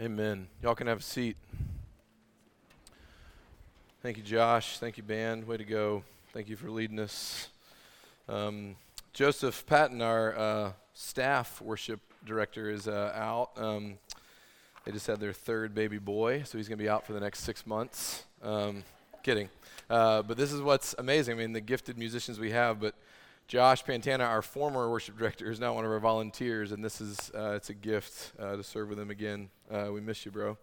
Amen. Y'all can have a seat. Thank you, Josh. Thank you, band. Way to go. Thank you for leading us. Um, Joseph Patton, our uh, staff worship director, is uh, out. Um, they just had their third baby boy, so he's going to be out for the next six months. Um, kidding. Uh, but this is what's amazing. I mean, the gifted musicians we have, but Josh Pantana, our former worship director, is now one of our volunteers, and this is uh, it's a gift uh, to serve with him again. Uh, we miss you, bro.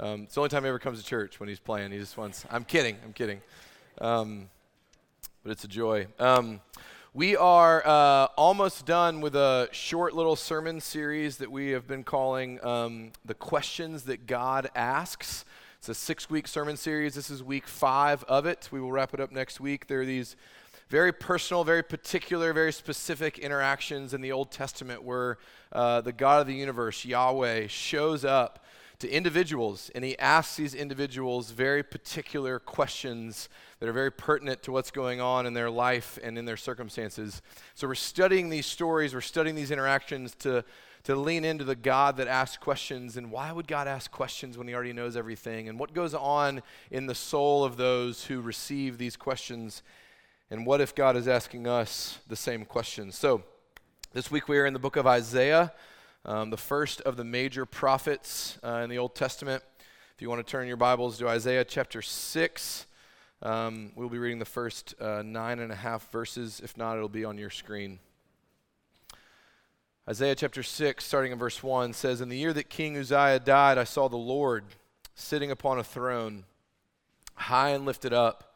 Um, it's the only time he ever comes to church when he's playing. He just wants. I'm kidding. I'm kidding. Um, but it's a joy. Um, we are uh, almost done with a short little sermon series that we have been calling um, "The Questions That God Asks." It's a six-week sermon series. This is week five of it. We will wrap it up next week. There are these very personal, very particular, very specific interactions in the Old Testament where uh, the God of the universe, Yahweh, shows up to individuals and he asks these individuals very particular questions that are very pertinent to what's going on in their life and in their circumstances. So we're studying these stories, we're studying these interactions to to lean into the God that asks questions and why would God ask questions when he already knows everything and what goes on in the soul of those who receive these questions and what if God is asking us the same questions? So, this week we are in the book of Isaiah, um, the first of the major prophets uh, in the Old Testament. If you want to turn your Bibles to Isaiah chapter 6, um, we'll be reading the first uh, nine and a half verses. If not, it'll be on your screen. Isaiah chapter 6, starting in verse 1, says In the year that King Uzziah died, I saw the Lord sitting upon a throne, high and lifted up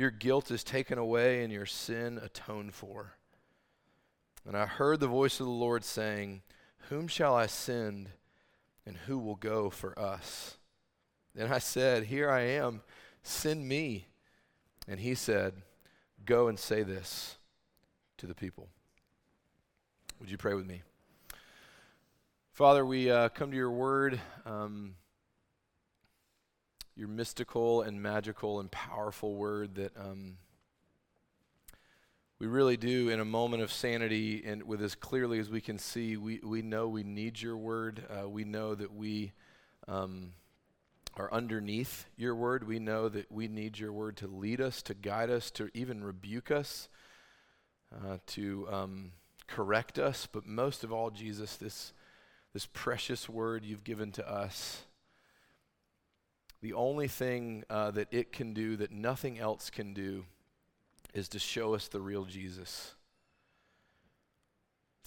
Your guilt is taken away, and your sin atoned for. And I heard the voice of the Lord saying, Whom shall I send, and who will go for us? Then I said, Here I am, send me. And he said, Go and say this to the people. Would you pray with me? Father, we uh, come to your word, um, your mystical and magical and powerful word that. Um, we really do, in a moment of sanity and with as clearly as we can see, we, we know we need your word. Uh, we know that we um, are underneath your word. We know that we need your word to lead us, to guide us, to even rebuke us, uh, to um, correct us. But most of all, Jesus, this, this precious word you've given to us, the only thing uh, that it can do that nothing else can do is to show us the real Jesus.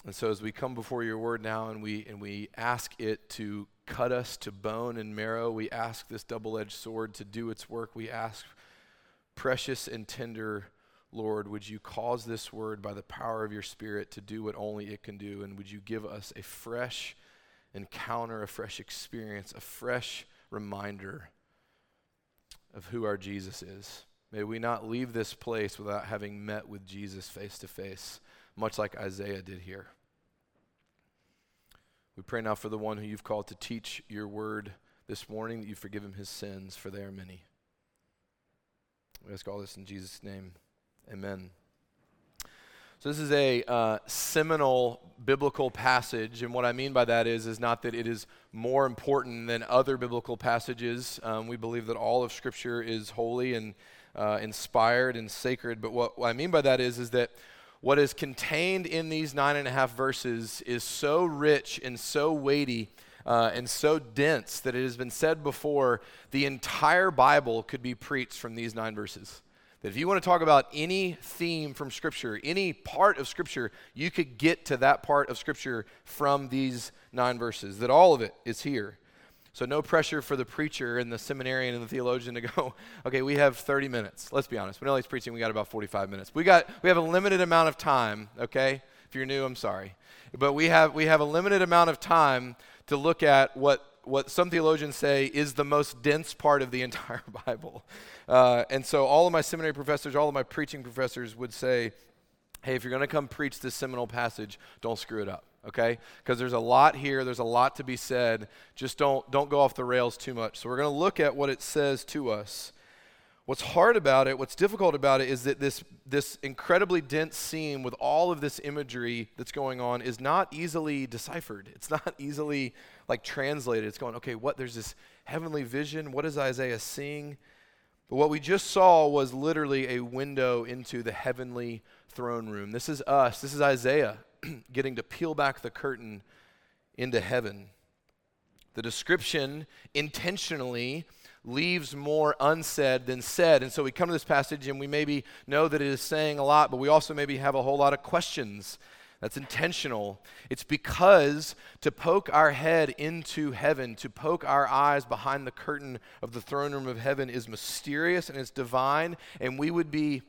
And so as we come before your word now and we and we ask it to cut us to bone and marrow, we ask this double-edged sword to do its work. We ask precious and tender Lord, would you cause this word by the power of your spirit to do what only it can do and would you give us a fresh encounter, a fresh experience, a fresh reminder of who our Jesus is. May we not leave this place without having met with Jesus face to face, much like Isaiah did here. We pray now for the one who you've called to teach your word this morning that you forgive him his sins, for they are many. We ask all this in Jesus' name. Amen. So this is a uh, seminal biblical passage, and what I mean by that is, is not that it is more important than other biblical passages. Um, we believe that all of Scripture is holy and uh, inspired and sacred. But what, what I mean by that is, is that what is contained in these nine and a half verses is so rich and so weighty uh, and so dense that it has been said before the entire Bible could be preached from these nine verses. That if you want to talk about any theme from Scripture, any part of Scripture, you could get to that part of Scripture from these nine verses, that all of it is here. So, no pressure for the preacher and the seminarian and the theologian to go, okay, we have 30 minutes. Let's be honest. When Ellie's preaching, we got about 45 minutes. We, got, we have a limited amount of time, okay? If you're new, I'm sorry. But we have, we have a limited amount of time to look at what what some theologians say is the most dense part of the entire Bible. Uh, and so all of my seminary professors, all of my preaching professors would say, hey, if you're going to come preach this seminal passage, don't screw it up, okay? Because there's a lot here, there's a lot to be said. Just don't, don't go off the rails too much. So we're going to look at what it says to us. What's hard about it, what's difficult about it, is that this, this incredibly dense scene with all of this imagery that's going on is not easily deciphered. It's not easily like translated. It's going, okay, what? There's this heavenly vision. What is Isaiah seeing? But what we just saw was literally a window into the heavenly throne room. This is us. This is Isaiah getting to peel back the curtain into heaven. The description intentionally leaves more unsaid than said. And so we come to this passage and we maybe know that it is saying a lot, but we also maybe have a whole lot of questions. That's intentional. It's because to poke our head into heaven, to poke our eyes behind the curtain of the throne room of heaven is mysterious and it's divine, and we would be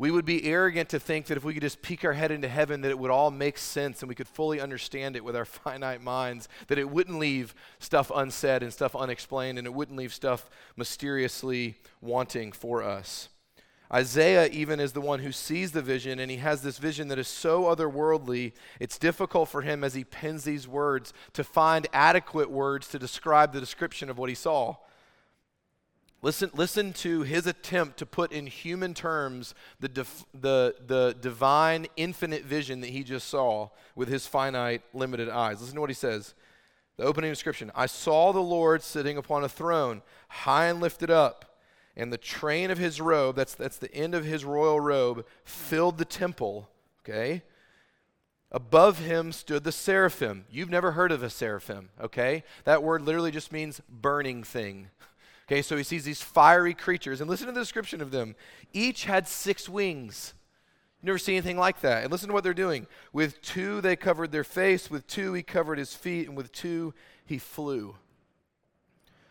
we would be arrogant to think that if we could just peek our head into heaven, that it would all make sense and we could fully understand it with our finite minds, that it wouldn't leave stuff unsaid and stuff unexplained, and it wouldn't leave stuff mysteriously wanting for us. Isaiah, even, is the one who sees the vision, and he has this vision that is so otherworldly, it's difficult for him as he pens these words to find adequate words to describe the description of what he saw. Listen, listen to his attempt to put in human terms the, def, the, the divine, infinite vision that he just saw with his finite, limited eyes. Listen to what he says. The opening description I saw the Lord sitting upon a throne, high and lifted up, and the train of his robe, that's, that's the end of his royal robe, filled the temple. Okay? Above him stood the seraphim. You've never heard of a seraphim, okay? That word literally just means burning thing. Okay, so he sees these fiery creatures, and listen to the description of them. Each had six wings. You never see anything like that. And listen to what they're doing. With two, they covered their face. With two, he covered his feet. And with two, he flew.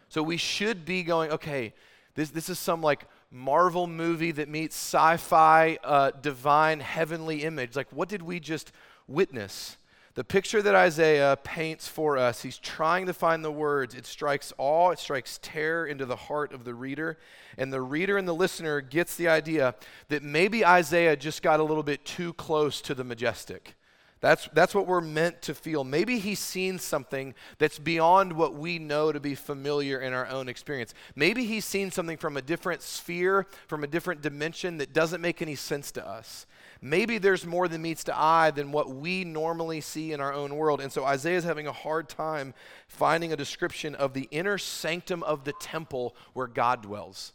So we should be going, okay, this, this is some like Marvel movie that meets sci fi, uh, divine, heavenly image. Like, what did we just witness? The picture that Isaiah paints for us, he's trying to find the words. It strikes awe, it strikes terror into the heart of the reader. And the reader and the listener gets the idea that maybe Isaiah just got a little bit too close to the majestic. That's, that's what we're meant to feel. Maybe he's seen something that's beyond what we know to be familiar in our own experience. Maybe he's seen something from a different sphere, from a different dimension that doesn't make any sense to us maybe there's more than meets the eye than what we normally see in our own world. And so Isaiah is having a hard time finding a description of the inner sanctum of the temple where God dwells.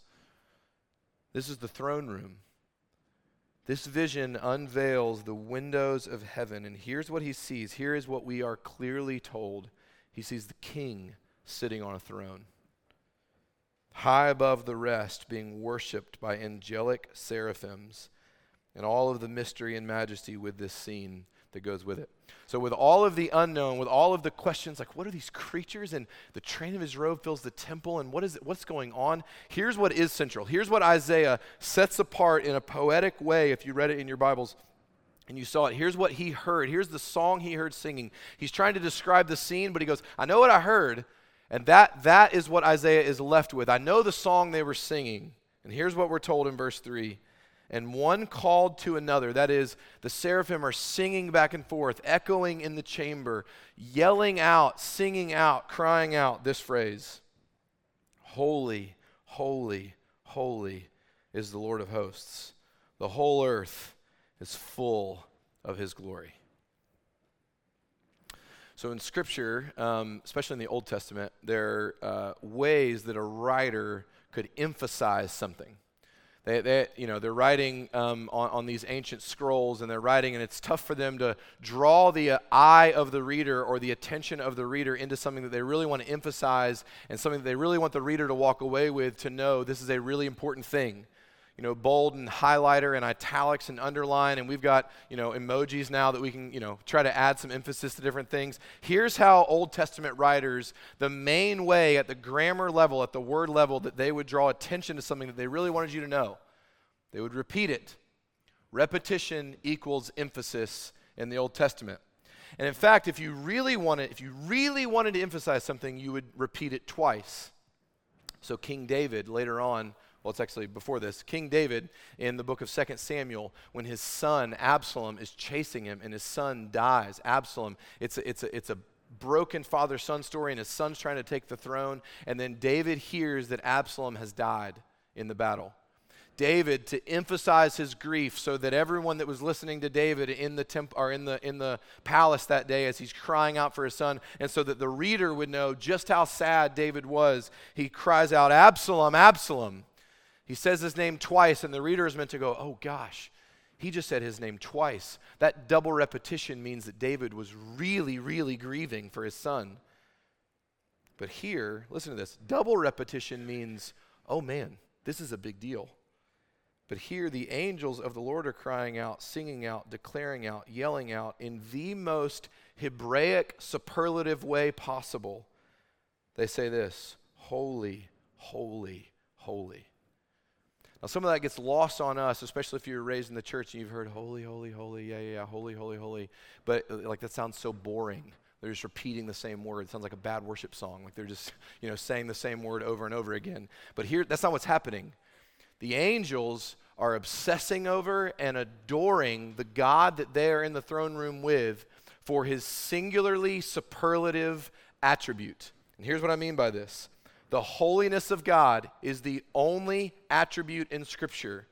This is the throne room. This vision unveils the windows of heaven, and here's what he sees. Here is what we are clearly told he sees the king sitting on a throne, high above the rest, being worshiped by angelic seraphims and all of the mystery and majesty with this scene that goes with it. So, with all of the unknown, with all of the questions like, what are these creatures? And the train of his robe fills the temple, and what is it, what's going on? Here's what is central. Here's what Isaiah sets apart in a poetic way, if you read it in your Bibles and you saw it. Here's what he heard. Here's the song he heard singing. He's trying to describe the scene, but he goes, I know what I heard. And that, that is what Isaiah is left with. I know the song they were singing. And here's what we're told in verse 3 and one called to another. That is, the seraphim are singing back and forth, echoing in the chamber, yelling out, singing out, crying out this phrase Holy, holy, holy is the Lord of hosts. The whole earth is full of his glory. So, in Scripture, um, especially in the Old Testament, there are uh, ways that a writer could emphasize something. They, they, you know, they're writing um, on, on, these ancient scrolls and they're writing, and it's tough for them to draw the uh, eye of the reader or the attention of the reader into something that they really want to emphasize and something that they really want the reader to walk away with to know this is a really important thing you know, bold and highlighter and italics and underline, and we've got, you know, emojis now that we can, you know, try to add some emphasis to different things. Here's how Old Testament writers, the main way at the grammar level, at the word level, that they would draw attention to something that they really wanted you to know, they would repeat it. Repetition equals emphasis in the Old Testament. And in fact, if you really wanted, if you really wanted to emphasize something, you would repeat it twice. So King David later on well, it's actually before this, King David in the book of 2 Samuel, when his son Absalom is chasing him and his son dies. Absalom, it's a, it's a, it's a broken father son story, and his son's trying to take the throne. And then David hears that Absalom has died in the battle. David to emphasize his grief so that everyone that was listening to David in the temp- or in the in the palace that day as he's crying out for his son and so that the reader would know just how sad David was he cries out Absalom Absalom he says his name twice, and the reader is meant to go, oh gosh, he just said his name twice. That double repetition means that David was really, really grieving for his son. But here, listen to this double repetition means, oh man, this is a big deal. But here, the angels of the Lord are crying out, singing out, declaring out, yelling out in the most Hebraic superlative way possible. They say this Holy, holy, holy. Now, some of that gets lost on us, especially if you were raised in the church and you've heard holy, holy, holy, yeah, yeah, yeah, holy, holy, holy. But like that sounds so boring. They're just repeating the same word. It sounds like a bad worship song. Like they're just, you know, saying the same word over and over again. But here, that's not what's happening. The angels are obsessing over and adoring the God that they are in the throne room with for his singularly superlative attribute. And here's what I mean by this the holiness of God is the only attribute in Scripture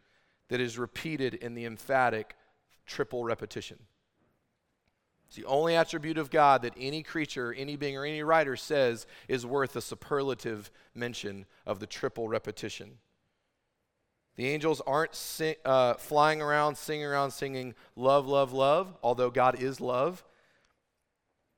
that is repeated in the emphatic triple repetition. It's the only attribute of God that any creature, any being, or any writer says is worth a superlative mention of the triple repetition. The angels aren't sing, uh, flying around, singing around, singing love, love, love, although God is love.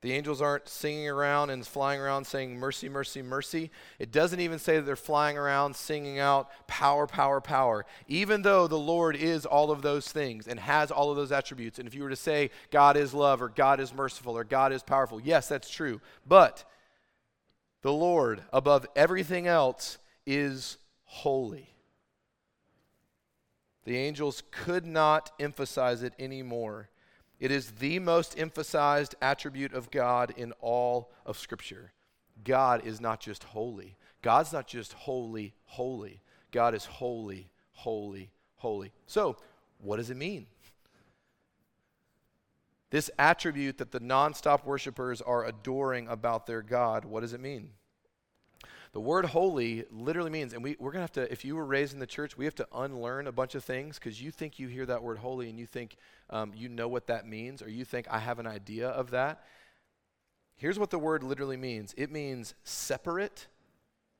The angels aren't singing around and flying around saying mercy, mercy, mercy. It doesn't even say that they're flying around singing out power, power, power. Even though the Lord is all of those things and has all of those attributes. And if you were to say God is love or God is merciful or God is powerful, yes, that's true. But the Lord, above everything else, is holy. The angels could not emphasize it anymore. It is the most emphasized attribute of God in all of Scripture. God is not just holy. God's not just holy, holy. God is holy, holy, holy. So, what does it mean? This attribute that the nonstop worshipers are adoring about their God, what does it mean? The word holy literally means, and we, we're going to have to, if you were raised in the church, we have to unlearn a bunch of things because you think you hear that word holy and you think um, you know what that means or you think I have an idea of that. Here's what the word literally means it means separate,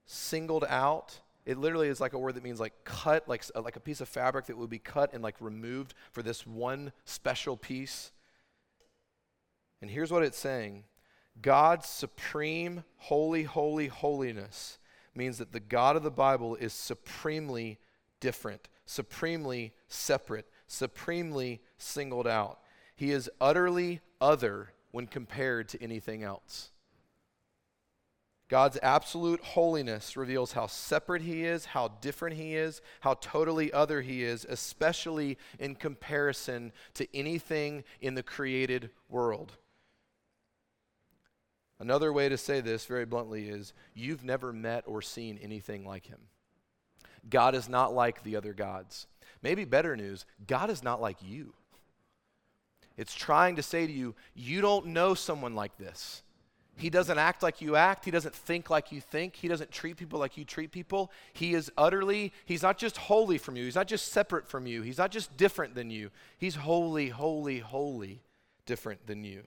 singled out. It literally is like a word that means like cut, like, like a piece of fabric that would be cut and like removed for this one special piece. And here's what it's saying God's supreme, holy, holy, holiness means that the God of the Bible is supremely different, supremely separate, supremely singled out. He is utterly other when compared to anything else. God's absolute holiness reveals how separate he is, how different he is, how totally other he is, especially in comparison to anything in the created world. Another way to say this very bluntly is you've never met or seen anything like him. God is not like the other gods. Maybe better news God is not like you. It's trying to say to you, you don't know someone like this. He doesn't act like you act. He doesn't think like you think. He doesn't treat people like you treat people. He is utterly, he's not just holy from you. He's not just separate from you. He's not just different than you. He's holy, holy, holy, different than you.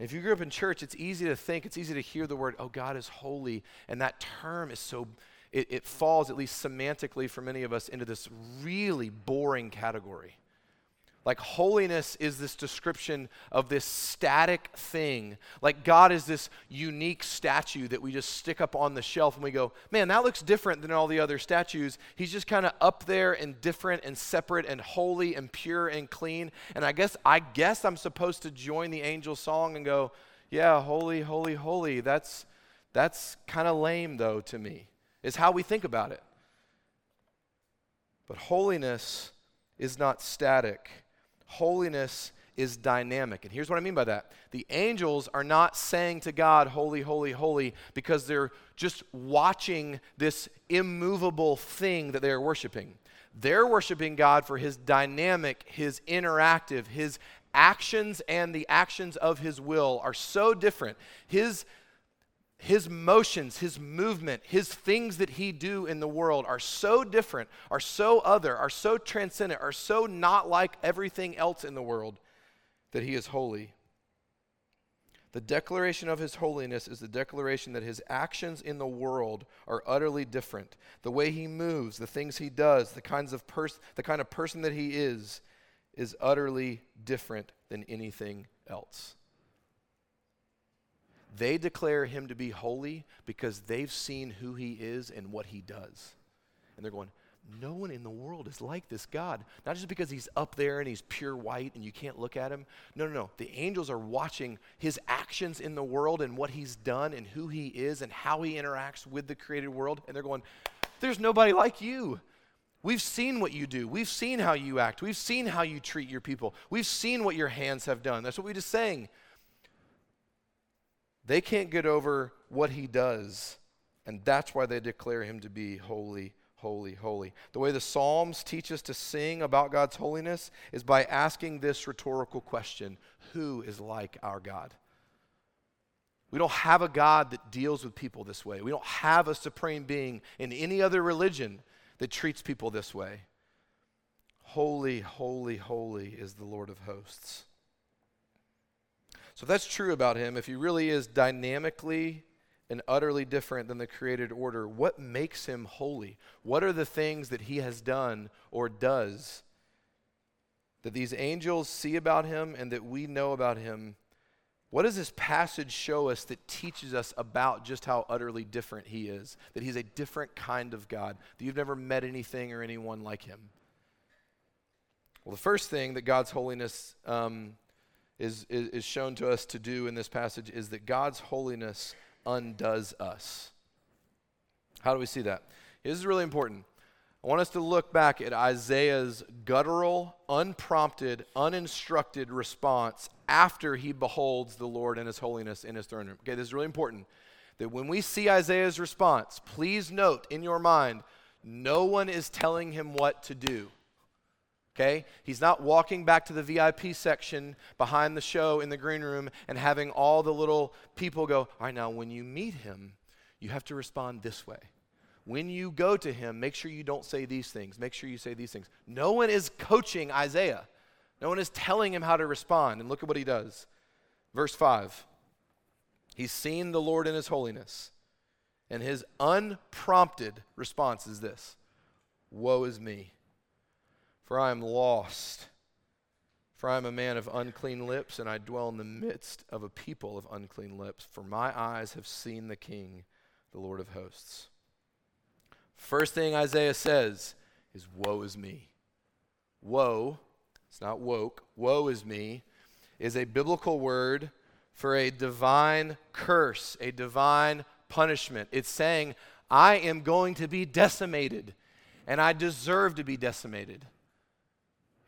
If you grew up in church, it's easy to think, it's easy to hear the word, oh, God is holy. And that term is so, it, it falls, at least semantically for many of us, into this really boring category. Like holiness is this description of this static thing. Like God is this unique statue that we just stick up on the shelf and we go, man, that looks different than all the other statues. He's just kind of up there and different and separate and holy and pure and clean. And I guess I guess I'm supposed to join the angel song and go, yeah, holy, holy, holy. That's that's kind of lame though to me. Is how we think about it. But holiness is not static holiness is dynamic. And here's what I mean by that the angels are not saying to God, Holy, holy, holy, because they're just watching this immovable thing that they are worshiping. They're worshiping God for his dynamic, his interactive, his actions and the actions of his will are so different. His his motions, his movement, his things that he do in the world are so different, are so other, are so transcendent, are so not like everything else in the world that he is holy. The declaration of his holiness is the declaration that his actions in the world are utterly different. The way he moves, the things he does, the kinds of pers- the kind of person that he is is utterly different than anything else. They declare him to be holy because they've seen who he is and what he does. And they're going, no one in the world is like this God. Not just because he's up there and he's pure white and you can't look at him. No, no, no. The angels are watching his actions in the world and what he's done and who he is and how he interacts with the created world. And they're going, there's nobody like you. We've seen what you do. We've seen how you act. We've seen how you treat your people. We've seen what your hands have done. That's what we just sang. They can't get over what he does, and that's why they declare him to be holy, holy, holy. The way the Psalms teach us to sing about God's holiness is by asking this rhetorical question Who is like our God? We don't have a God that deals with people this way. We don't have a supreme being in any other religion that treats people this way. Holy, holy, holy is the Lord of hosts. So if that's true about him, if he really is dynamically and utterly different than the created order, what makes him holy? What are the things that he has done or does that these angels see about him and that we know about him? What does this passage show us that teaches us about just how utterly different he is? That he's a different kind of God, that you've never met anything or anyone like him? Well, the first thing that God's holiness um, is, is, is shown to us to do in this passage is that God's holiness undoes us. How do we see that? This is really important. I want us to look back at Isaiah's guttural, unprompted, uninstructed response after he beholds the Lord and his holiness in his throne room. Okay, this is really important. That when we see Isaiah's response, please note in your mind, no one is telling him what to do. Okay? He's not walking back to the VIP section behind the show in the green room and having all the little people go, All right, now when you meet him, you have to respond this way. When you go to him, make sure you don't say these things. Make sure you say these things. No one is coaching Isaiah, no one is telling him how to respond. And look at what he does. Verse 5 He's seen the Lord in his holiness, and his unprompted response is this Woe is me for I am lost. For I am a man of unclean lips, and I dwell in the midst of a people of unclean lips. For my eyes have seen the King, the Lord of hosts. First thing Isaiah says is, Woe is me. Woe, it's not woke, woe is me, is a biblical word for a divine curse, a divine punishment. It's saying, I am going to be decimated, and I deserve to be decimated.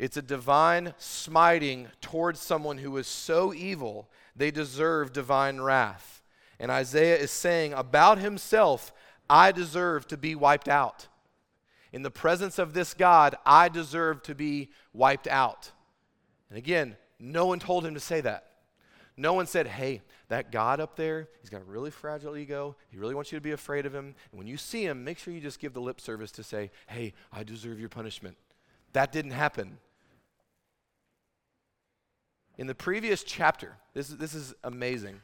It's a divine smiting towards someone who is so evil, they deserve divine wrath. And Isaiah is saying about himself, I deserve to be wiped out. In the presence of this God, I deserve to be wiped out. And again, no one told him to say that. No one said, hey, that God up there, he's got a really fragile ego. He really wants you to be afraid of him. And when you see him, make sure you just give the lip service to say, hey, I deserve your punishment. That didn't happen. In the previous chapter, this is, this is amazing.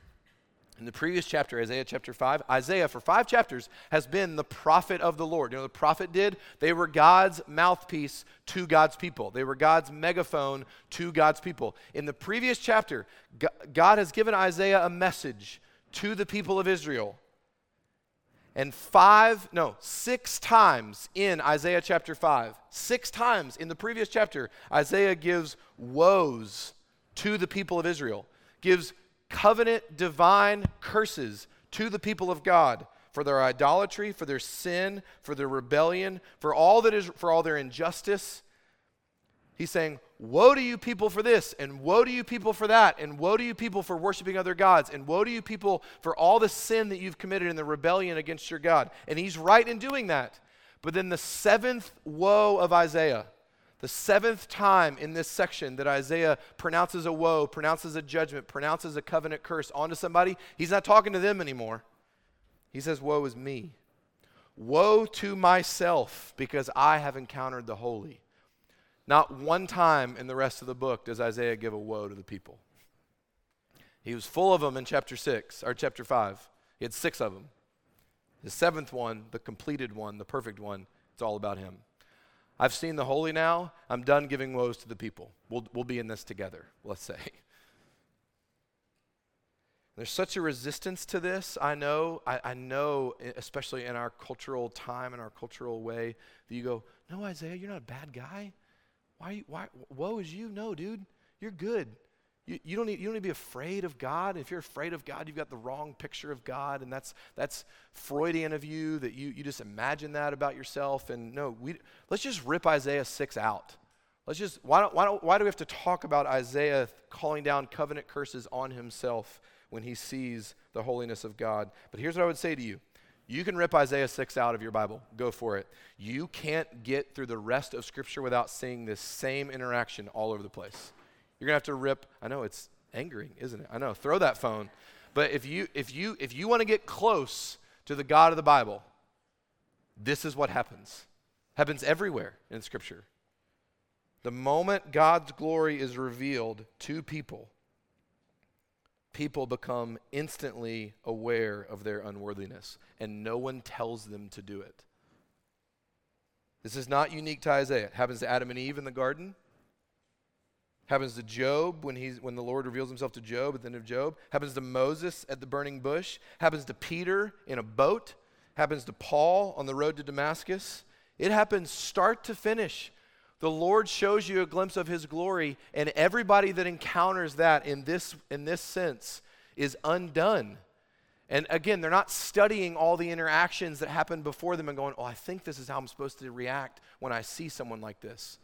In the previous chapter, Isaiah chapter 5, Isaiah for five chapters has been the prophet of the Lord. You know, the prophet did? They were God's mouthpiece to God's people, they were God's megaphone to God's people. In the previous chapter, God has given Isaiah a message to the people of Israel. And five, no, six times in Isaiah chapter 5, six times in the previous chapter, Isaiah gives woes to the people of Israel, gives covenant divine curses to the people of God for their idolatry, for their sin, for their rebellion, for all that is for all their injustice. He's saying, Woe to you people for this, and woe to you people for that, and woe to you people for worshiping other gods, and woe to you people for all the sin that you've committed in the rebellion against your God. And he's right in doing that. But then the seventh woe of Isaiah, the seventh time in this section that Isaiah pronounces a woe, pronounces a judgment, pronounces a covenant curse onto somebody, he's not talking to them anymore. He says, Woe is me. Woe to myself because I have encountered the holy. Not one time in the rest of the book does Isaiah give a woe to the people. He was full of them in chapter 6, or chapter 5. He had six of them. The seventh one, the completed one, the perfect one, it's all about him. I've seen the holy now. I'm done giving woes to the people. We'll, we'll be in this together, let's say. There's such a resistance to this. I know, I, I, know, especially in our cultural time and our cultural way, that you go, No, Isaiah, you're not a bad guy. Why, why, woe is you? No, dude, you're good. You, you, don't need, you don't need to be afraid of God. If you're afraid of God, you've got the wrong picture of God, and that's, that's Freudian of you, that you, you just imagine that about yourself. And no, we, let's just rip Isaiah 6 out. Let's just, why, don't, why, don't, why do we have to talk about Isaiah calling down covenant curses on himself when he sees the holiness of God? But here's what I would say to you you can rip Isaiah 6 out of your Bible. Go for it. You can't get through the rest of Scripture without seeing this same interaction all over the place. You're going to have to rip. I know it's angering, isn't it? I know. Throw that phone. But if you if you if you want to get close to the God of the Bible, this is what happens. Happens everywhere in scripture. The moment God's glory is revealed to people, people become instantly aware of their unworthiness, and no one tells them to do it. This is not unique to Isaiah. It happens to Adam and Eve in the garden. Happens to Job when, he's, when the Lord reveals himself to Job at the end of Job. Happens to Moses at the burning bush. Happens to Peter in a boat. Happens to Paul on the road to Damascus. It happens start to finish. The Lord shows you a glimpse of his glory, and everybody that encounters that in this, in this sense is undone. And again, they're not studying all the interactions that happened before them and going, oh, I think this is how I'm supposed to react when I see someone like this.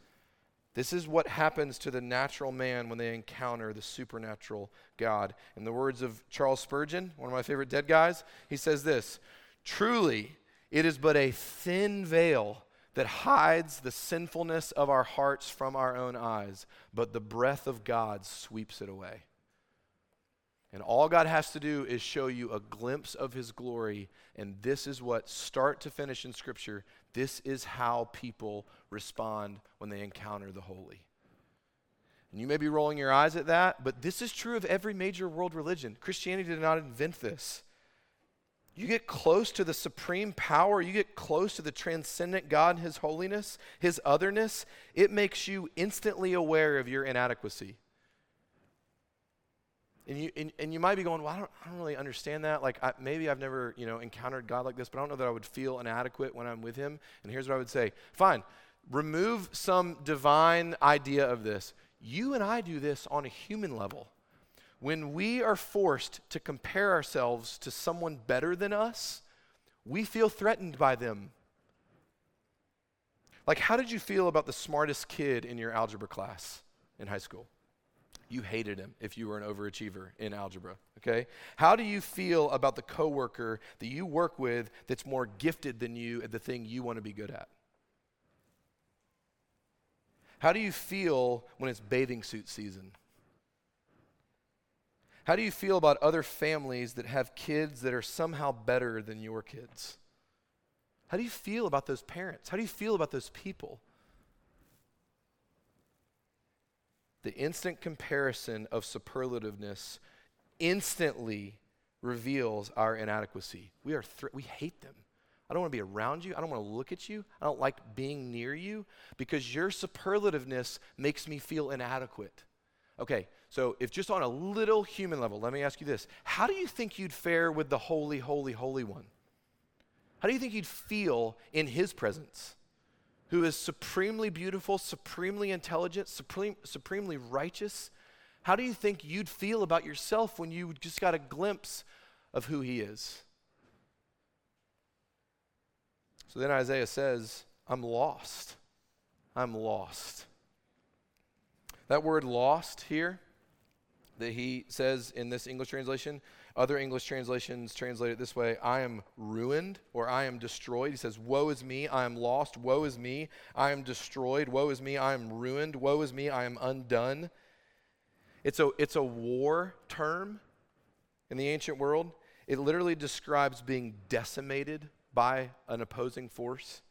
This is what happens to the natural man when they encounter the supernatural God. In the words of Charles Spurgeon, one of my favorite dead guys, he says this Truly, it is but a thin veil that hides the sinfulness of our hearts from our own eyes, but the breath of God sweeps it away. And all God has to do is show you a glimpse of his glory. And this is what, start to finish in Scripture, this is how people respond when they encounter the holy. And you may be rolling your eyes at that, but this is true of every major world religion. Christianity did not invent this. You get close to the supreme power, you get close to the transcendent God, and His holiness, His otherness, it makes you instantly aware of your inadequacy. And you, and, and you might be going, well, I don't, I don't really understand that. Like, I, maybe I've never, you know, encountered God like this, but I don't know that I would feel inadequate when I'm with him. And here's what I would say. Fine, remove some divine idea of this. You and I do this on a human level. When we are forced to compare ourselves to someone better than us, we feel threatened by them. Like, how did you feel about the smartest kid in your algebra class in high school? You hated him if you were an overachiever in algebra, okay? How do you feel about the coworker that you work with that's more gifted than you at the thing you want to be good at? How do you feel when it's bathing suit season? How do you feel about other families that have kids that are somehow better than your kids? How do you feel about those parents? How do you feel about those people? The instant comparison of superlativeness instantly reveals our inadequacy. We, are thr- we hate them. I don't want to be around you. I don't want to look at you. I don't like being near you because your superlativeness makes me feel inadequate. Okay, so if just on a little human level, let me ask you this How do you think you'd fare with the holy, holy, holy one? How do you think you'd feel in his presence? Who is supremely beautiful, supremely intelligent, supreme, supremely righteous? How do you think you'd feel about yourself when you just got a glimpse of who he is? So then Isaiah says, I'm lost. I'm lost. That word lost here that he says in this English translation, other English translations translate it this way I am ruined or I am destroyed. He says, Woe is me, I am lost. Woe is me, I am destroyed. Woe is me, I am ruined. Woe is me, I am undone. It's a, it's a war term in the ancient world. It literally describes being decimated by an opposing force.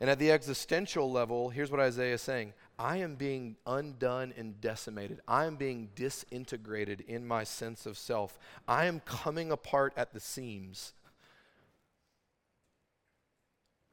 And at the existential level, here's what Isaiah is saying I am being undone and decimated. I am being disintegrated in my sense of self. I am coming apart at the seams.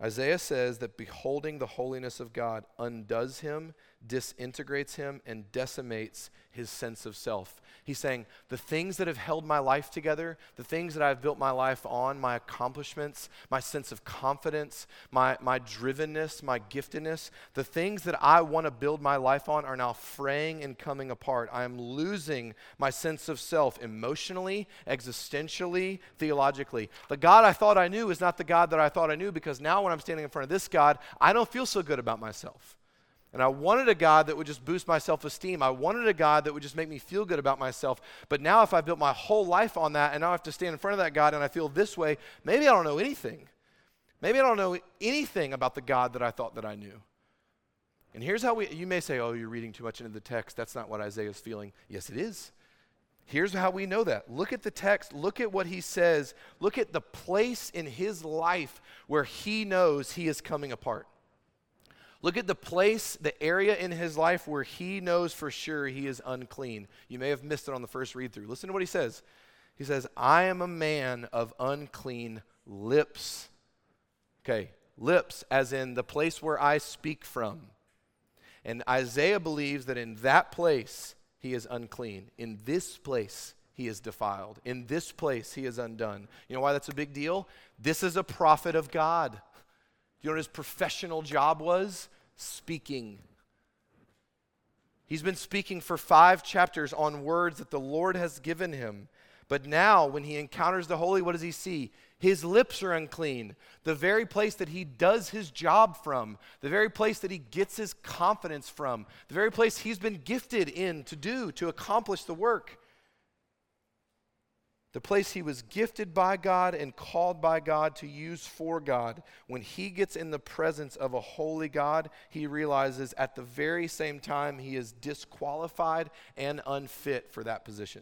Isaiah says that beholding the holiness of God undoes him, disintegrates him, and decimates his sense of self. He's saying, The things that have held my life together, the things that I've built my life on, my accomplishments, my sense of confidence, my, my drivenness, my giftedness, the things that I want to build my life on are now fraying and coming apart. I am losing my sense of self emotionally, existentially, theologically. The God I thought I knew is not the God that I thought I knew because now when I'm standing in front of this God, I don't feel so good about myself. And I wanted a God that would just boost my self esteem. I wanted a God that would just make me feel good about myself. But now, if I built my whole life on that and now I have to stand in front of that God and I feel this way, maybe I don't know anything. Maybe I don't know anything about the God that I thought that I knew. And here's how we, you may say, oh, you're reading too much into the text. That's not what Isaiah is feeling. Yes, it is. Here's how we know that. Look at the text. Look at what he says. Look at the place in his life where he knows he is coming apart. Look at the place, the area in his life where he knows for sure he is unclean. You may have missed it on the first read through. Listen to what he says. He says, I am a man of unclean lips. Okay, lips, as in the place where I speak from. And Isaiah believes that in that place he is unclean. In this place he is defiled. In this place he is undone. You know why that's a big deal? This is a prophet of God. Do you know what his professional job was? Speaking. He's been speaking for five chapters on words that the Lord has given him. But now, when he encounters the holy, what does he see? His lips are unclean. The very place that he does his job from, the very place that he gets his confidence from, the very place he's been gifted in to do, to accomplish the work the place he was gifted by God and called by God to use for God, when he gets in the presence of a holy God, he realizes at the very same time he is disqualified and unfit for that position.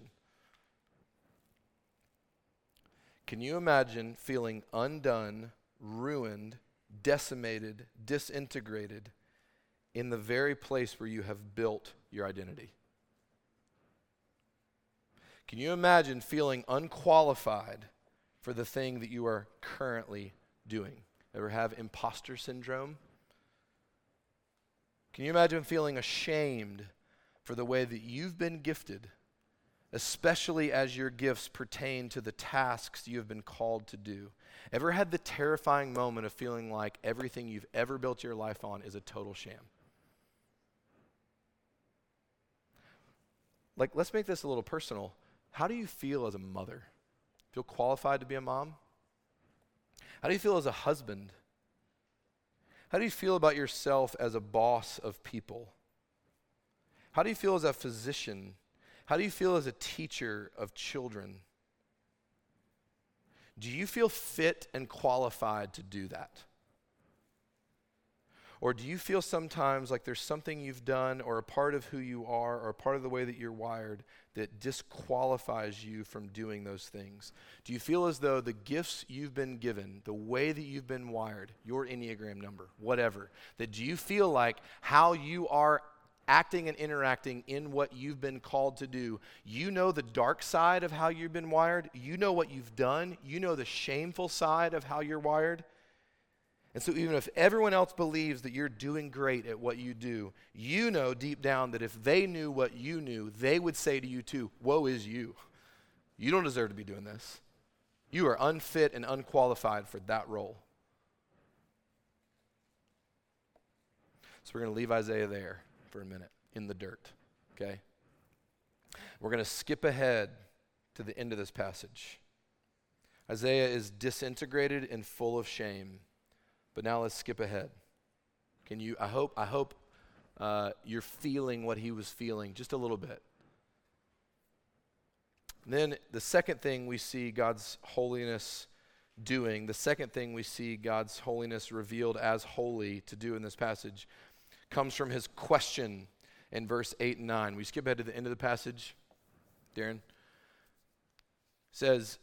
Can you imagine feeling undone, ruined, decimated, disintegrated in the very place where you have built your identity? Can you imagine feeling unqualified for the thing that you are currently doing? Ever have imposter syndrome? Can you imagine feeling ashamed for the way that you've been gifted, especially as your gifts pertain to the tasks you have been called to do? Ever had the terrifying moment of feeling like everything you've ever built your life on is a total sham? Like, let's make this a little personal. How do you feel as a mother? Feel qualified to be a mom? How do you feel as a husband? How do you feel about yourself as a boss of people? How do you feel as a physician? How do you feel as a teacher of children? Do you feel fit and qualified to do that? Or do you feel sometimes like there's something you've done or a part of who you are or a part of the way that you're wired that disqualifies you from doing those things? Do you feel as though the gifts you've been given, the way that you've been wired, your Enneagram number, whatever, that do you feel like how you are acting and interacting in what you've been called to do. You know the dark side of how you've been wired. You know what you've done. You know the shameful side of how you're wired. And so, even if everyone else believes that you're doing great at what you do, you know deep down that if they knew what you knew, they would say to you too, Woe is you. You don't deserve to be doing this. You are unfit and unqualified for that role. So, we're going to leave Isaiah there for a minute in the dirt, okay? We're going to skip ahead to the end of this passage. Isaiah is disintegrated and full of shame. But now let's skip ahead. Can you? I hope. I hope uh, you're feeling what he was feeling just a little bit. And then the second thing we see God's holiness doing, the second thing we see God's holiness revealed as holy to do in this passage, comes from his question in verse 8 and 9. We skip ahead to the end of the passage. Darren says,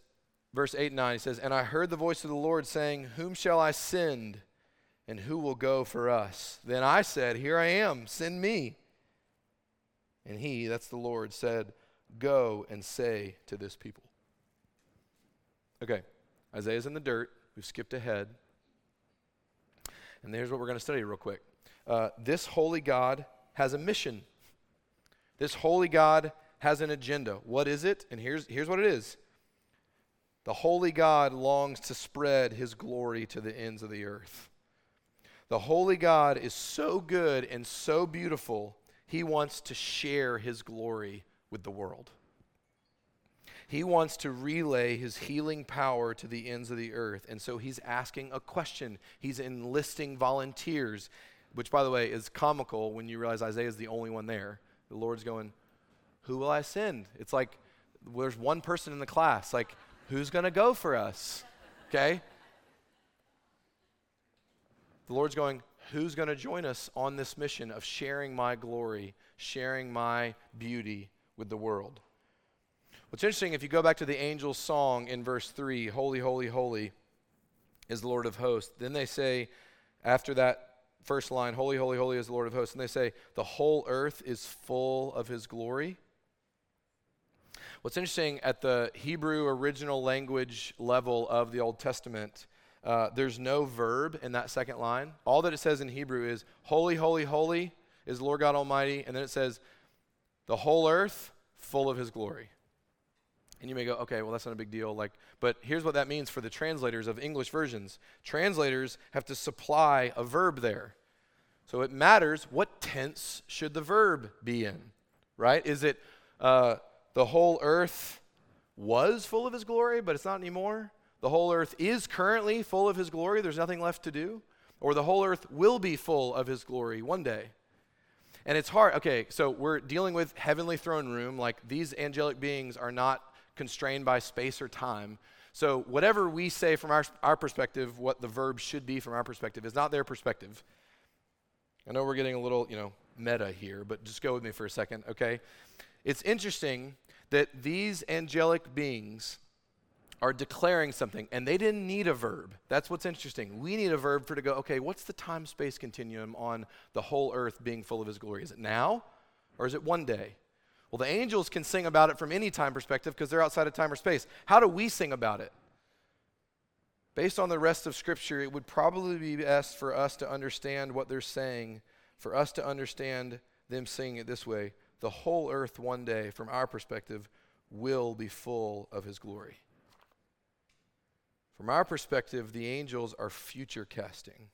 verse 8 and 9, he says, And I heard the voice of the Lord saying, Whom shall I send? And who will go for us? Then I said, Here I am, send me. And he, that's the Lord, said, Go and say to this people. Okay, Isaiah's in the dirt. We've skipped ahead. And here's what we're going to study real quick. Uh, this holy God has a mission. This holy God has an agenda. What is it? And here's, here's what it is the holy God longs to spread his glory to the ends of the earth. The holy God is so good and so beautiful, he wants to share his glory with the world. He wants to relay his healing power to the ends of the earth. And so he's asking a question. He's enlisting volunteers, which, by the way, is comical when you realize Isaiah is the only one there. The Lord's going, Who will I send? It's like there's one person in the class. Like, who's going to go for us? Okay? The Lord's going, Who's going to join us on this mission of sharing my glory, sharing my beauty with the world? What's interesting, if you go back to the angel's song in verse 3, Holy, Holy, Holy is the Lord of hosts, then they say, after that first line, Holy, Holy, Holy is the Lord of hosts, and they say, The whole earth is full of his glory. What's interesting at the Hebrew original language level of the Old Testament, uh, there's no verb in that second line. All that it says in Hebrew is, Holy, holy, holy is Lord God Almighty. And then it says, the whole earth full of his glory. And you may go, okay, well, that's not a big deal. Like, but here's what that means for the translators of English versions. Translators have to supply a verb there. So it matters what tense should the verb be in, right? Is it uh, the whole earth was full of his glory, but it's not anymore. The whole earth is currently full of his glory, there's nothing left to do. Or the whole earth will be full of his glory one day. And it's hard. Okay, so we're dealing with heavenly throne room. Like these angelic beings are not constrained by space or time. So whatever we say from our, our perspective, what the verb should be from our perspective, is not their perspective. I know we're getting a little, you know, meta here, but just go with me for a second, okay? It's interesting that these angelic beings are declaring something, and they didn't need a verb. That's what's interesting. We need a verb for to go, okay, what's the time space continuum on the whole earth being full of his glory? Is it now, or is it one day? Well, the angels can sing about it from any time perspective because they're outside of time or space. How do we sing about it? Based on the rest of Scripture, it would probably be best for us to understand what they're saying, for us to understand them singing it this way the whole earth one day, from our perspective, will be full of his glory. From our perspective, the angels are future casting.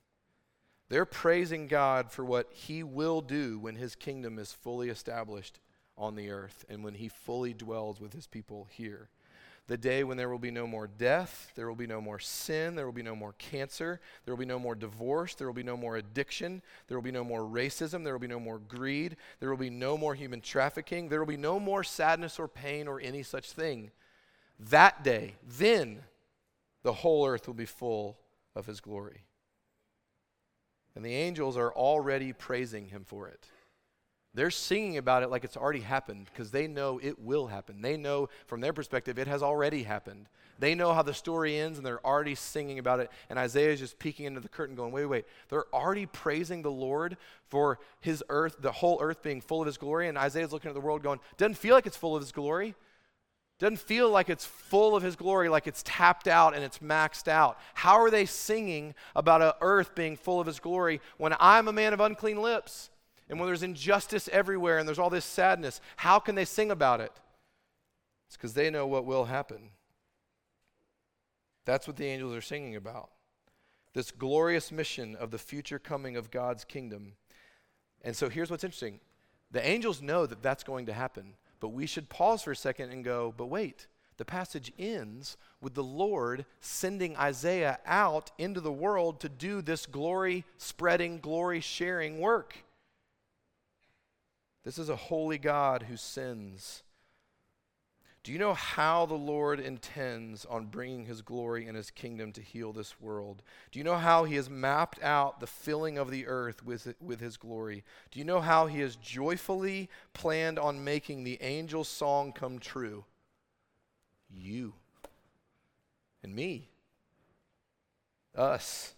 They're praising God for what he will do when his kingdom is fully established on the earth and when he fully dwells with his people here the day when there will be no more death, there will be no more sin, there will be no more cancer, there will be no more divorce, there will be no more addiction, there will be no more racism, there will be no more greed, there will be no more human trafficking, there will be no more sadness or pain or any such thing. That day, then, the whole earth will be full of his glory. And the angels are already praising him for it. They're singing about it like it's already happened because they know it will happen. They know from their perspective it has already happened. They know how the story ends and they're already singing about it. And Isaiah is just peeking into the curtain going, wait, wait. They're already praising the Lord for his earth, the whole earth being full of his glory. And Isaiah's looking at the world going, doesn't feel like it's full of his glory. Doesn't feel like it's full of his glory, like it's tapped out and it's maxed out. How are they singing about an earth being full of his glory when I'm a man of unclean lips? And when there's injustice everywhere and there's all this sadness, how can they sing about it? It's because they know what will happen. That's what the angels are singing about. This glorious mission of the future coming of God's kingdom. And so here's what's interesting the angels know that that's going to happen, but we should pause for a second and go, but wait. The passage ends with the Lord sending Isaiah out into the world to do this glory spreading, glory sharing work. This is a holy God who sins. Do you know how the Lord intends on bringing his glory and his kingdom to heal this world? Do you know how he has mapped out the filling of the earth with, with his glory? Do you know how he has joyfully planned on making the angel's song come true? You and me, us.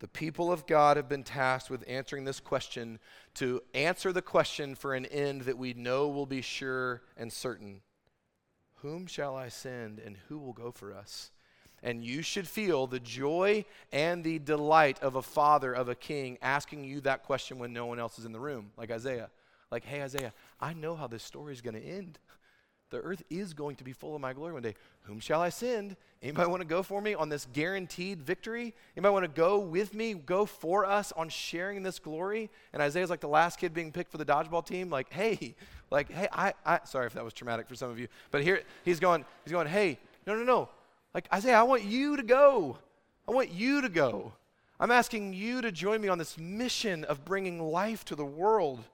The people of God have been tasked with answering this question to answer the question for an end that we know will be sure and certain. Whom shall I send and who will go for us? And you should feel the joy and the delight of a father, of a king, asking you that question when no one else is in the room, like Isaiah. Like, hey, Isaiah, I know how this story is going to end. The earth is going to be full of my glory one day. Whom shall I send? Anybody want to go for me on this guaranteed victory? Anybody want to go with me, go for us on sharing this glory? And Isaiah's like the last kid being picked for the dodgeball team. Like, hey, like, hey, I, I sorry if that was traumatic for some of you, but here he's going, he's going, hey, no, no, no. Like Isaiah, I want you to go. I want you to go. I'm asking you to join me on this mission of bringing life to the world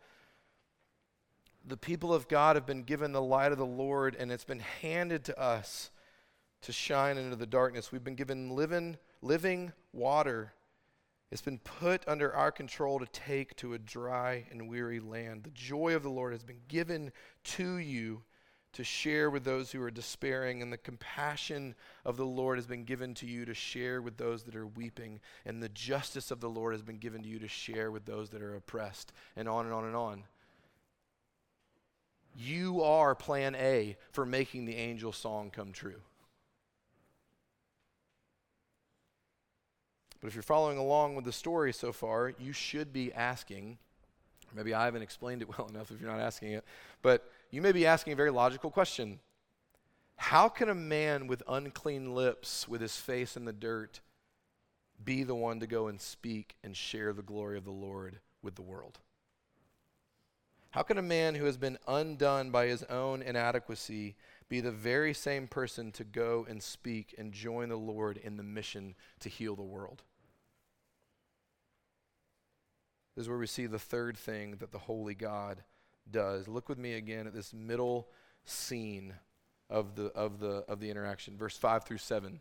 the people of God have been given the light of the Lord, and it's been handed to us to shine into the darkness. We've been given living, living water. It's been put under our control to take to a dry and weary land. The joy of the Lord has been given to you to share with those who are despairing, and the compassion of the Lord has been given to you to share with those that are weeping, and the justice of the Lord has been given to you to share with those that are oppressed, and on and on and on. You are plan A for making the angel song come true. But if you're following along with the story so far, you should be asking, maybe I haven't explained it well enough if you're not asking it, but you may be asking a very logical question. How can a man with unclean lips, with his face in the dirt, be the one to go and speak and share the glory of the Lord with the world? How can a man who has been undone by his own inadequacy be the very same person to go and speak and join the Lord in the mission to heal the world? This is where we see the third thing that the holy God does. Look with me again at this middle scene of the, of the, of the interaction, verse 5 through 7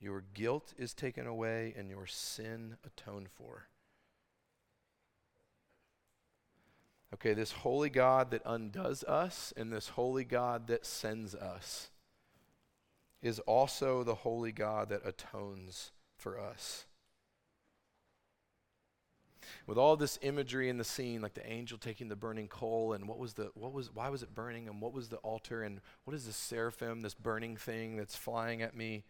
Your guilt is taken away and your sin atoned for. Okay, this holy God that undoes us and this holy God that sends us is also the holy God that atones for us. With all this imagery in the scene, like the angel taking the burning coal, and what was the what was why was it burning, and what was the altar, and what is this seraphim, this burning thing that's flying at me?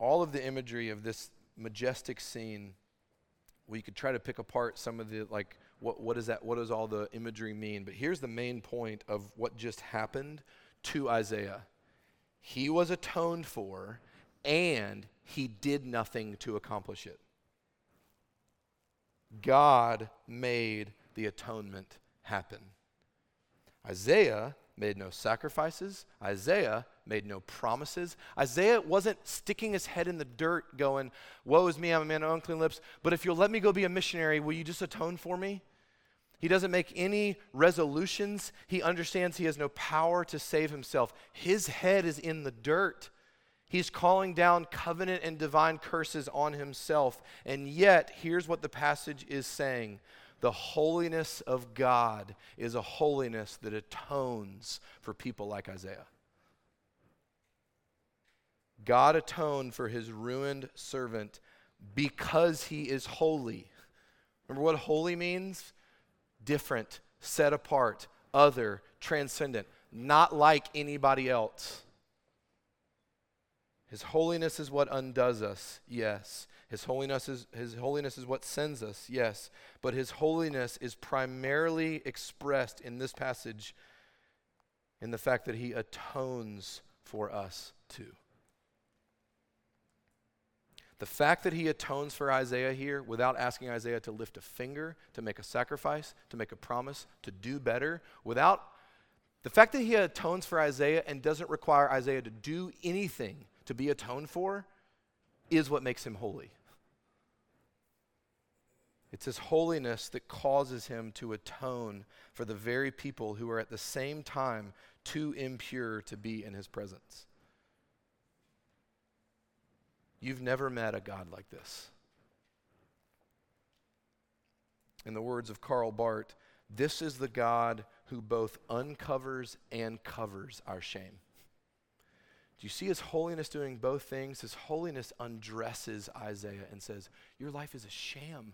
All of the imagery of this majestic scene, we could try to pick apart some of the like what what is that what does all the imagery mean? But here's the main point of what just happened to Isaiah. He was atoned for and he did nothing to accomplish it. God made the atonement happen. Isaiah made no sacrifices. Isaiah made no promises. Isaiah wasn't sticking his head in the dirt going, Woe is me, I'm a man of unclean lips, but if you'll let me go be a missionary, will you just atone for me? He doesn't make any resolutions. He understands he has no power to save himself. His head is in the dirt. He's calling down covenant and divine curses on himself. And yet, here's what the passage is saying the holiness of God is a holiness that atones for people like Isaiah. God atoned for his ruined servant because he is holy. Remember what holy means? Different, set apart, other, transcendent, not like anybody else. His holiness is what undoes us, yes. His holiness is, his holiness is what sends us, yes. But his holiness is primarily expressed in this passage in the fact that he atones for us too. The fact that he atones for Isaiah here without asking Isaiah to lift a finger, to make a sacrifice, to make a promise, to do better, without the fact that he atones for Isaiah and doesn't require Isaiah to do anything to be atoned for is what makes him holy. It's his holiness that causes him to atone for the very people who are at the same time too impure to be in his presence. You've never met a God like this. In the words of Karl Barth, this is the God who both uncovers and covers our shame. Do you see his holiness doing both things? His holiness undresses Isaiah and says, Your life is a sham.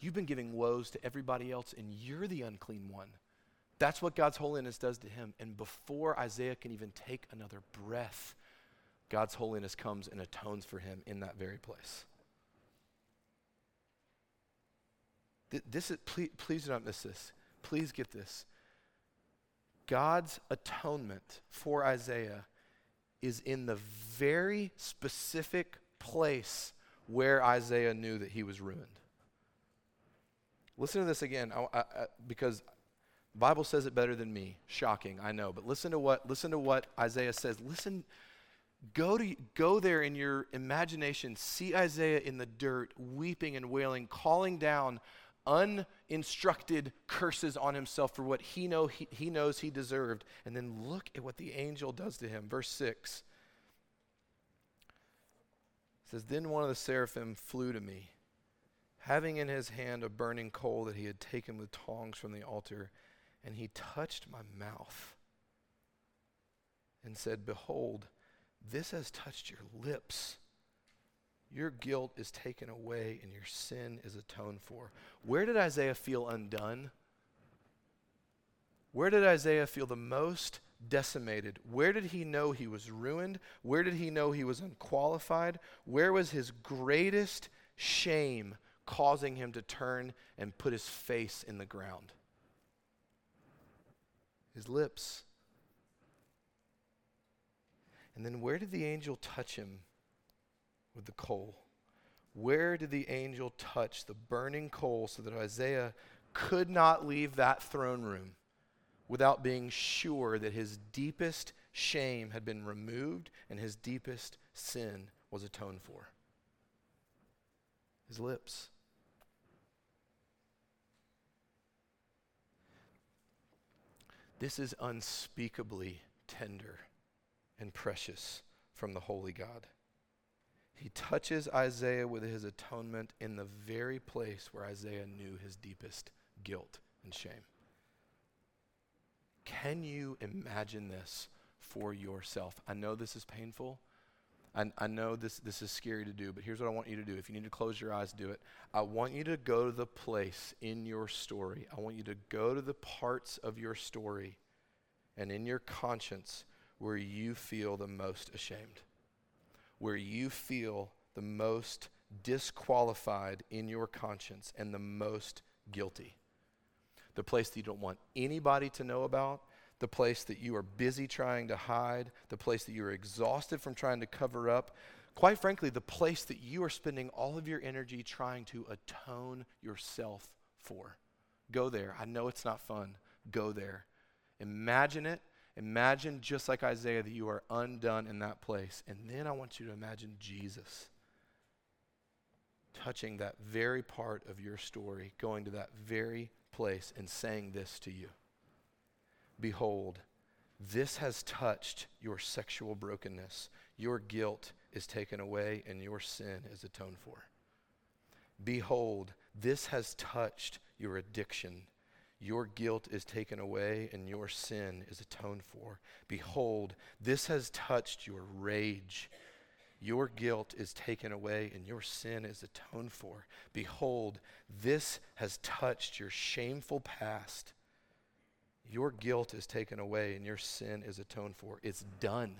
You've been giving woes to everybody else, and you're the unclean one. That's what God's holiness does to him. And before Isaiah can even take another breath, God's holiness comes and atones for him in that very place. This is, please, please do not miss this. Please get this. God's atonement for Isaiah is in the very specific place where Isaiah knew that he was ruined. Listen to this again, I, I, because Bible says it better than me. Shocking, I know. But listen to what listen to what Isaiah says. Listen, go to go there in your imagination. See Isaiah in the dirt, weeping and wailing, calling down uninstructed curses on himself for what he know he, he knows he deserved. And then look at what the angel does to him. Verse six says, Then one of the seraphim flew to me having in his hand a burning coal that he had taken with tongs from the altar, and he touched my mouth and said, Behold, this has touched your lips. Your guilt is taken away and your sin is atoned for. Where did Isaiah feel undone? Where did Isaiah feel the most decimated? Where did he know he was ruined? Where did he know he was unqualified? Where was his greatest shame causing him to turn and put his face in the ground. His lips. And then where did the angel touch him with the coal? Where did the angel touch the burning coal so that Isaiah could not leave that throne room without being sure that his deepest shame had been removed and his deepest sin was atoned for? His lips. This is unspeakably tender and precious from the Holy God. He touches Isaiah with his atonement in the very place where Isaiah knew his deepest guilt and shame. Can you imagine this for yourself? I know this is painful. I, I know this, this is scary to do, but here's what I want you to do. If you need to close your eyes, do it. I want you to go to the place in your story. I want you to go to the parts of your story and in your conscience where you feel the most ashamed, where you feel the most disqualified in your conscience and the most guilty. The place that you don't want anybody to know about, the place that you are busy trying to hide, the place that you're exhausted from trying to cover up, quite frankly, the place that you are spending all of your energy trying to atone yourself for. Go there. I know it's not fun. Go there. Imagine it. Imagine, just like Isaiah, that you are undone in that place. And then I want you to imagine Jesus touching that very part of your story, going to that very place and saying this to you Behold, this has touched your sexual brokenness. Your guilt is taken away and your sin is atoned for. Behold, this has touched your addiction. Your guilt is taken away and your sin is atoned for. Behold, this has touched your rage. Your guilt is taken away and your sin is atoned for. Behold, this has touched your shameful past. Your guilt is taken away and your sin is atoned for. It's done.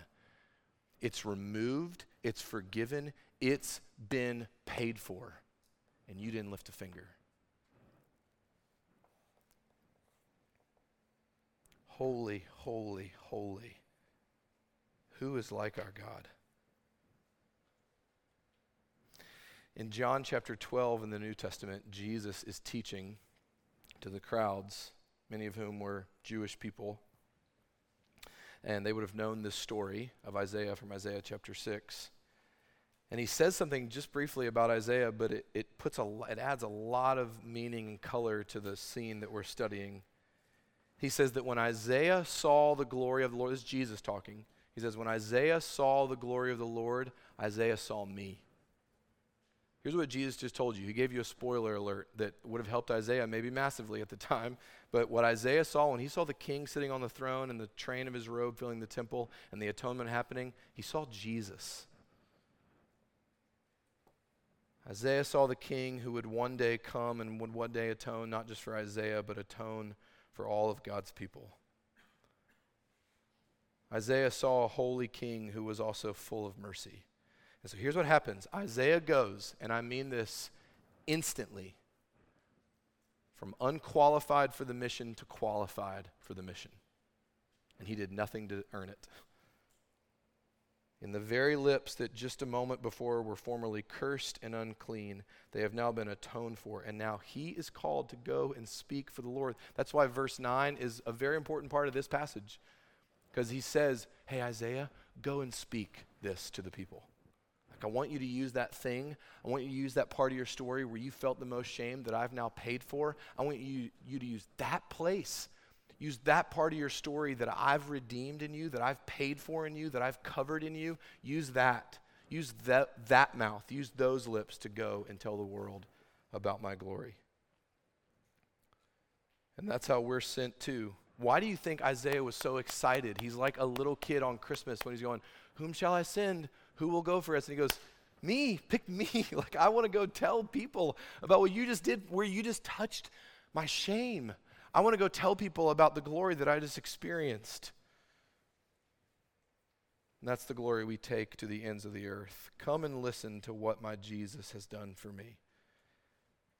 It's removed. It's forgiven. It's been paid for. And you didn't lift a finger. Holy, holy, holy. Who is like our God? In John chapter 12 in the New Testament, Jesus is teaching to the crowds, many of whom were Jewish people. And they would have known this story of Isaiah from Isaiah chapter 6. And he says something just briefly about Isaiah, but it, it, puts a, it adds a lot of meaning and color to the scene that we're studying he says that when Isaiah saw the glory of the Lord, this is Jesus talking. He says, When Isaiah saw the glory of the Lord, Isaiah saw me. Here's what Jesus just told you. He gave you a spoiler alert that would have helped Isaiah maybe massively at the time. But what Isaiah saw when he saw the king sitting on the throne and the train of his robe filling the temple and the atonement happening, he saw Jesus. Isaiah saw the king who would one day come and would one day atone, not just for Isaiah, but atone for all of God's people. Isaiah saw a holy king who was also full of mercy. And so here's what happens Isaiah goes, and I mean this instantly, from unqualified for the mission to qualified for the mission. And he did nothing to earn it in the very lips that just a moment before were formerly cursed and unclean, they have now been atoned for. And now he is called to go and speak for the Lord. That's why verse 9 is a very important part of this passage. Because he says, Hey, Isaiah, go and speak this to the people. Like, I want you to use that thing. I want you to use that part of your story where you felt the most shame that I've now paid for. I want you, you to use that place Use that part of your story that I've redeemed in you, that I've paid for in you, that I've covered in you. Use that. Use that, that mouth. Use those lips to go and tell the world about my glory. And that's how we're sent too. Why do you think Isaiah was so excited? He's like a little kid on Christmas when he's going, Whom shall I send? Who will go for us? And he goes, Me, pick me. like, I want to go tell people about what you just did, where you just touched my shame. I want to go tell people about the glory that I just experienced. And that's the glory we take to the ends of the earth. Come and listen to what my Jesus has done for me.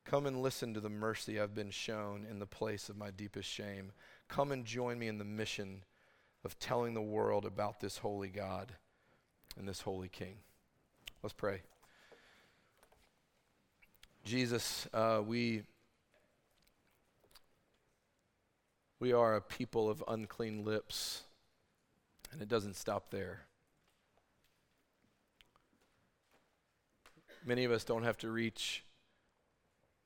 Come and listen to the mercy I've been shown in the place of my deepest shame. Come and join me in the mission of telling the world about this holy God and this holy King. Let's pray. Jesus, uh, we We are a people of unclean lips, and it doesn't stop there. Many of us don't have to reach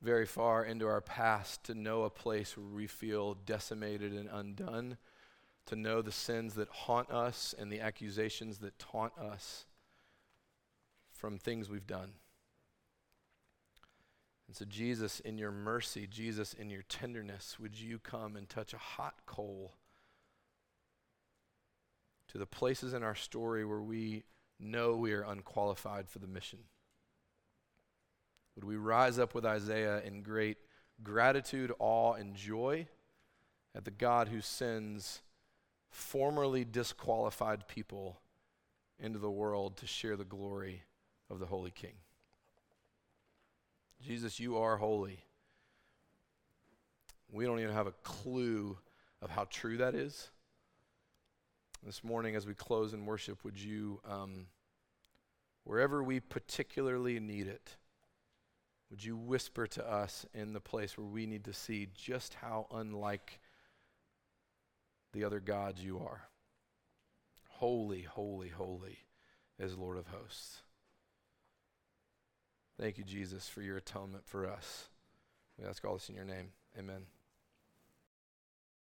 very far into our past to know a place where we feel decimated and undone, to know the sins that haunt us and the accusations that taunt us from things we've done. And so, Jesus, in your mercy, Jesus, in your tenderness, would you come and touch a hot coal to the places in our story where we know we are unqualified for the mission? Would we rise up with Isaiah in great gratitude, awe, and joy at the God who sends formerly disqualified people into the world to share the glory of the Holy King? Jesus, you are holy. We don't even have a clue of how true that is. This morning, as we close in worship, would you, um, wherever we particularly need it, would you whisper to us in the place where we need to see just how unlike the other gods you are. Holy, holy, holy is Lord of hosts. Thank you, Jesus, for your atonement for us. We ask all this in your name. Amen.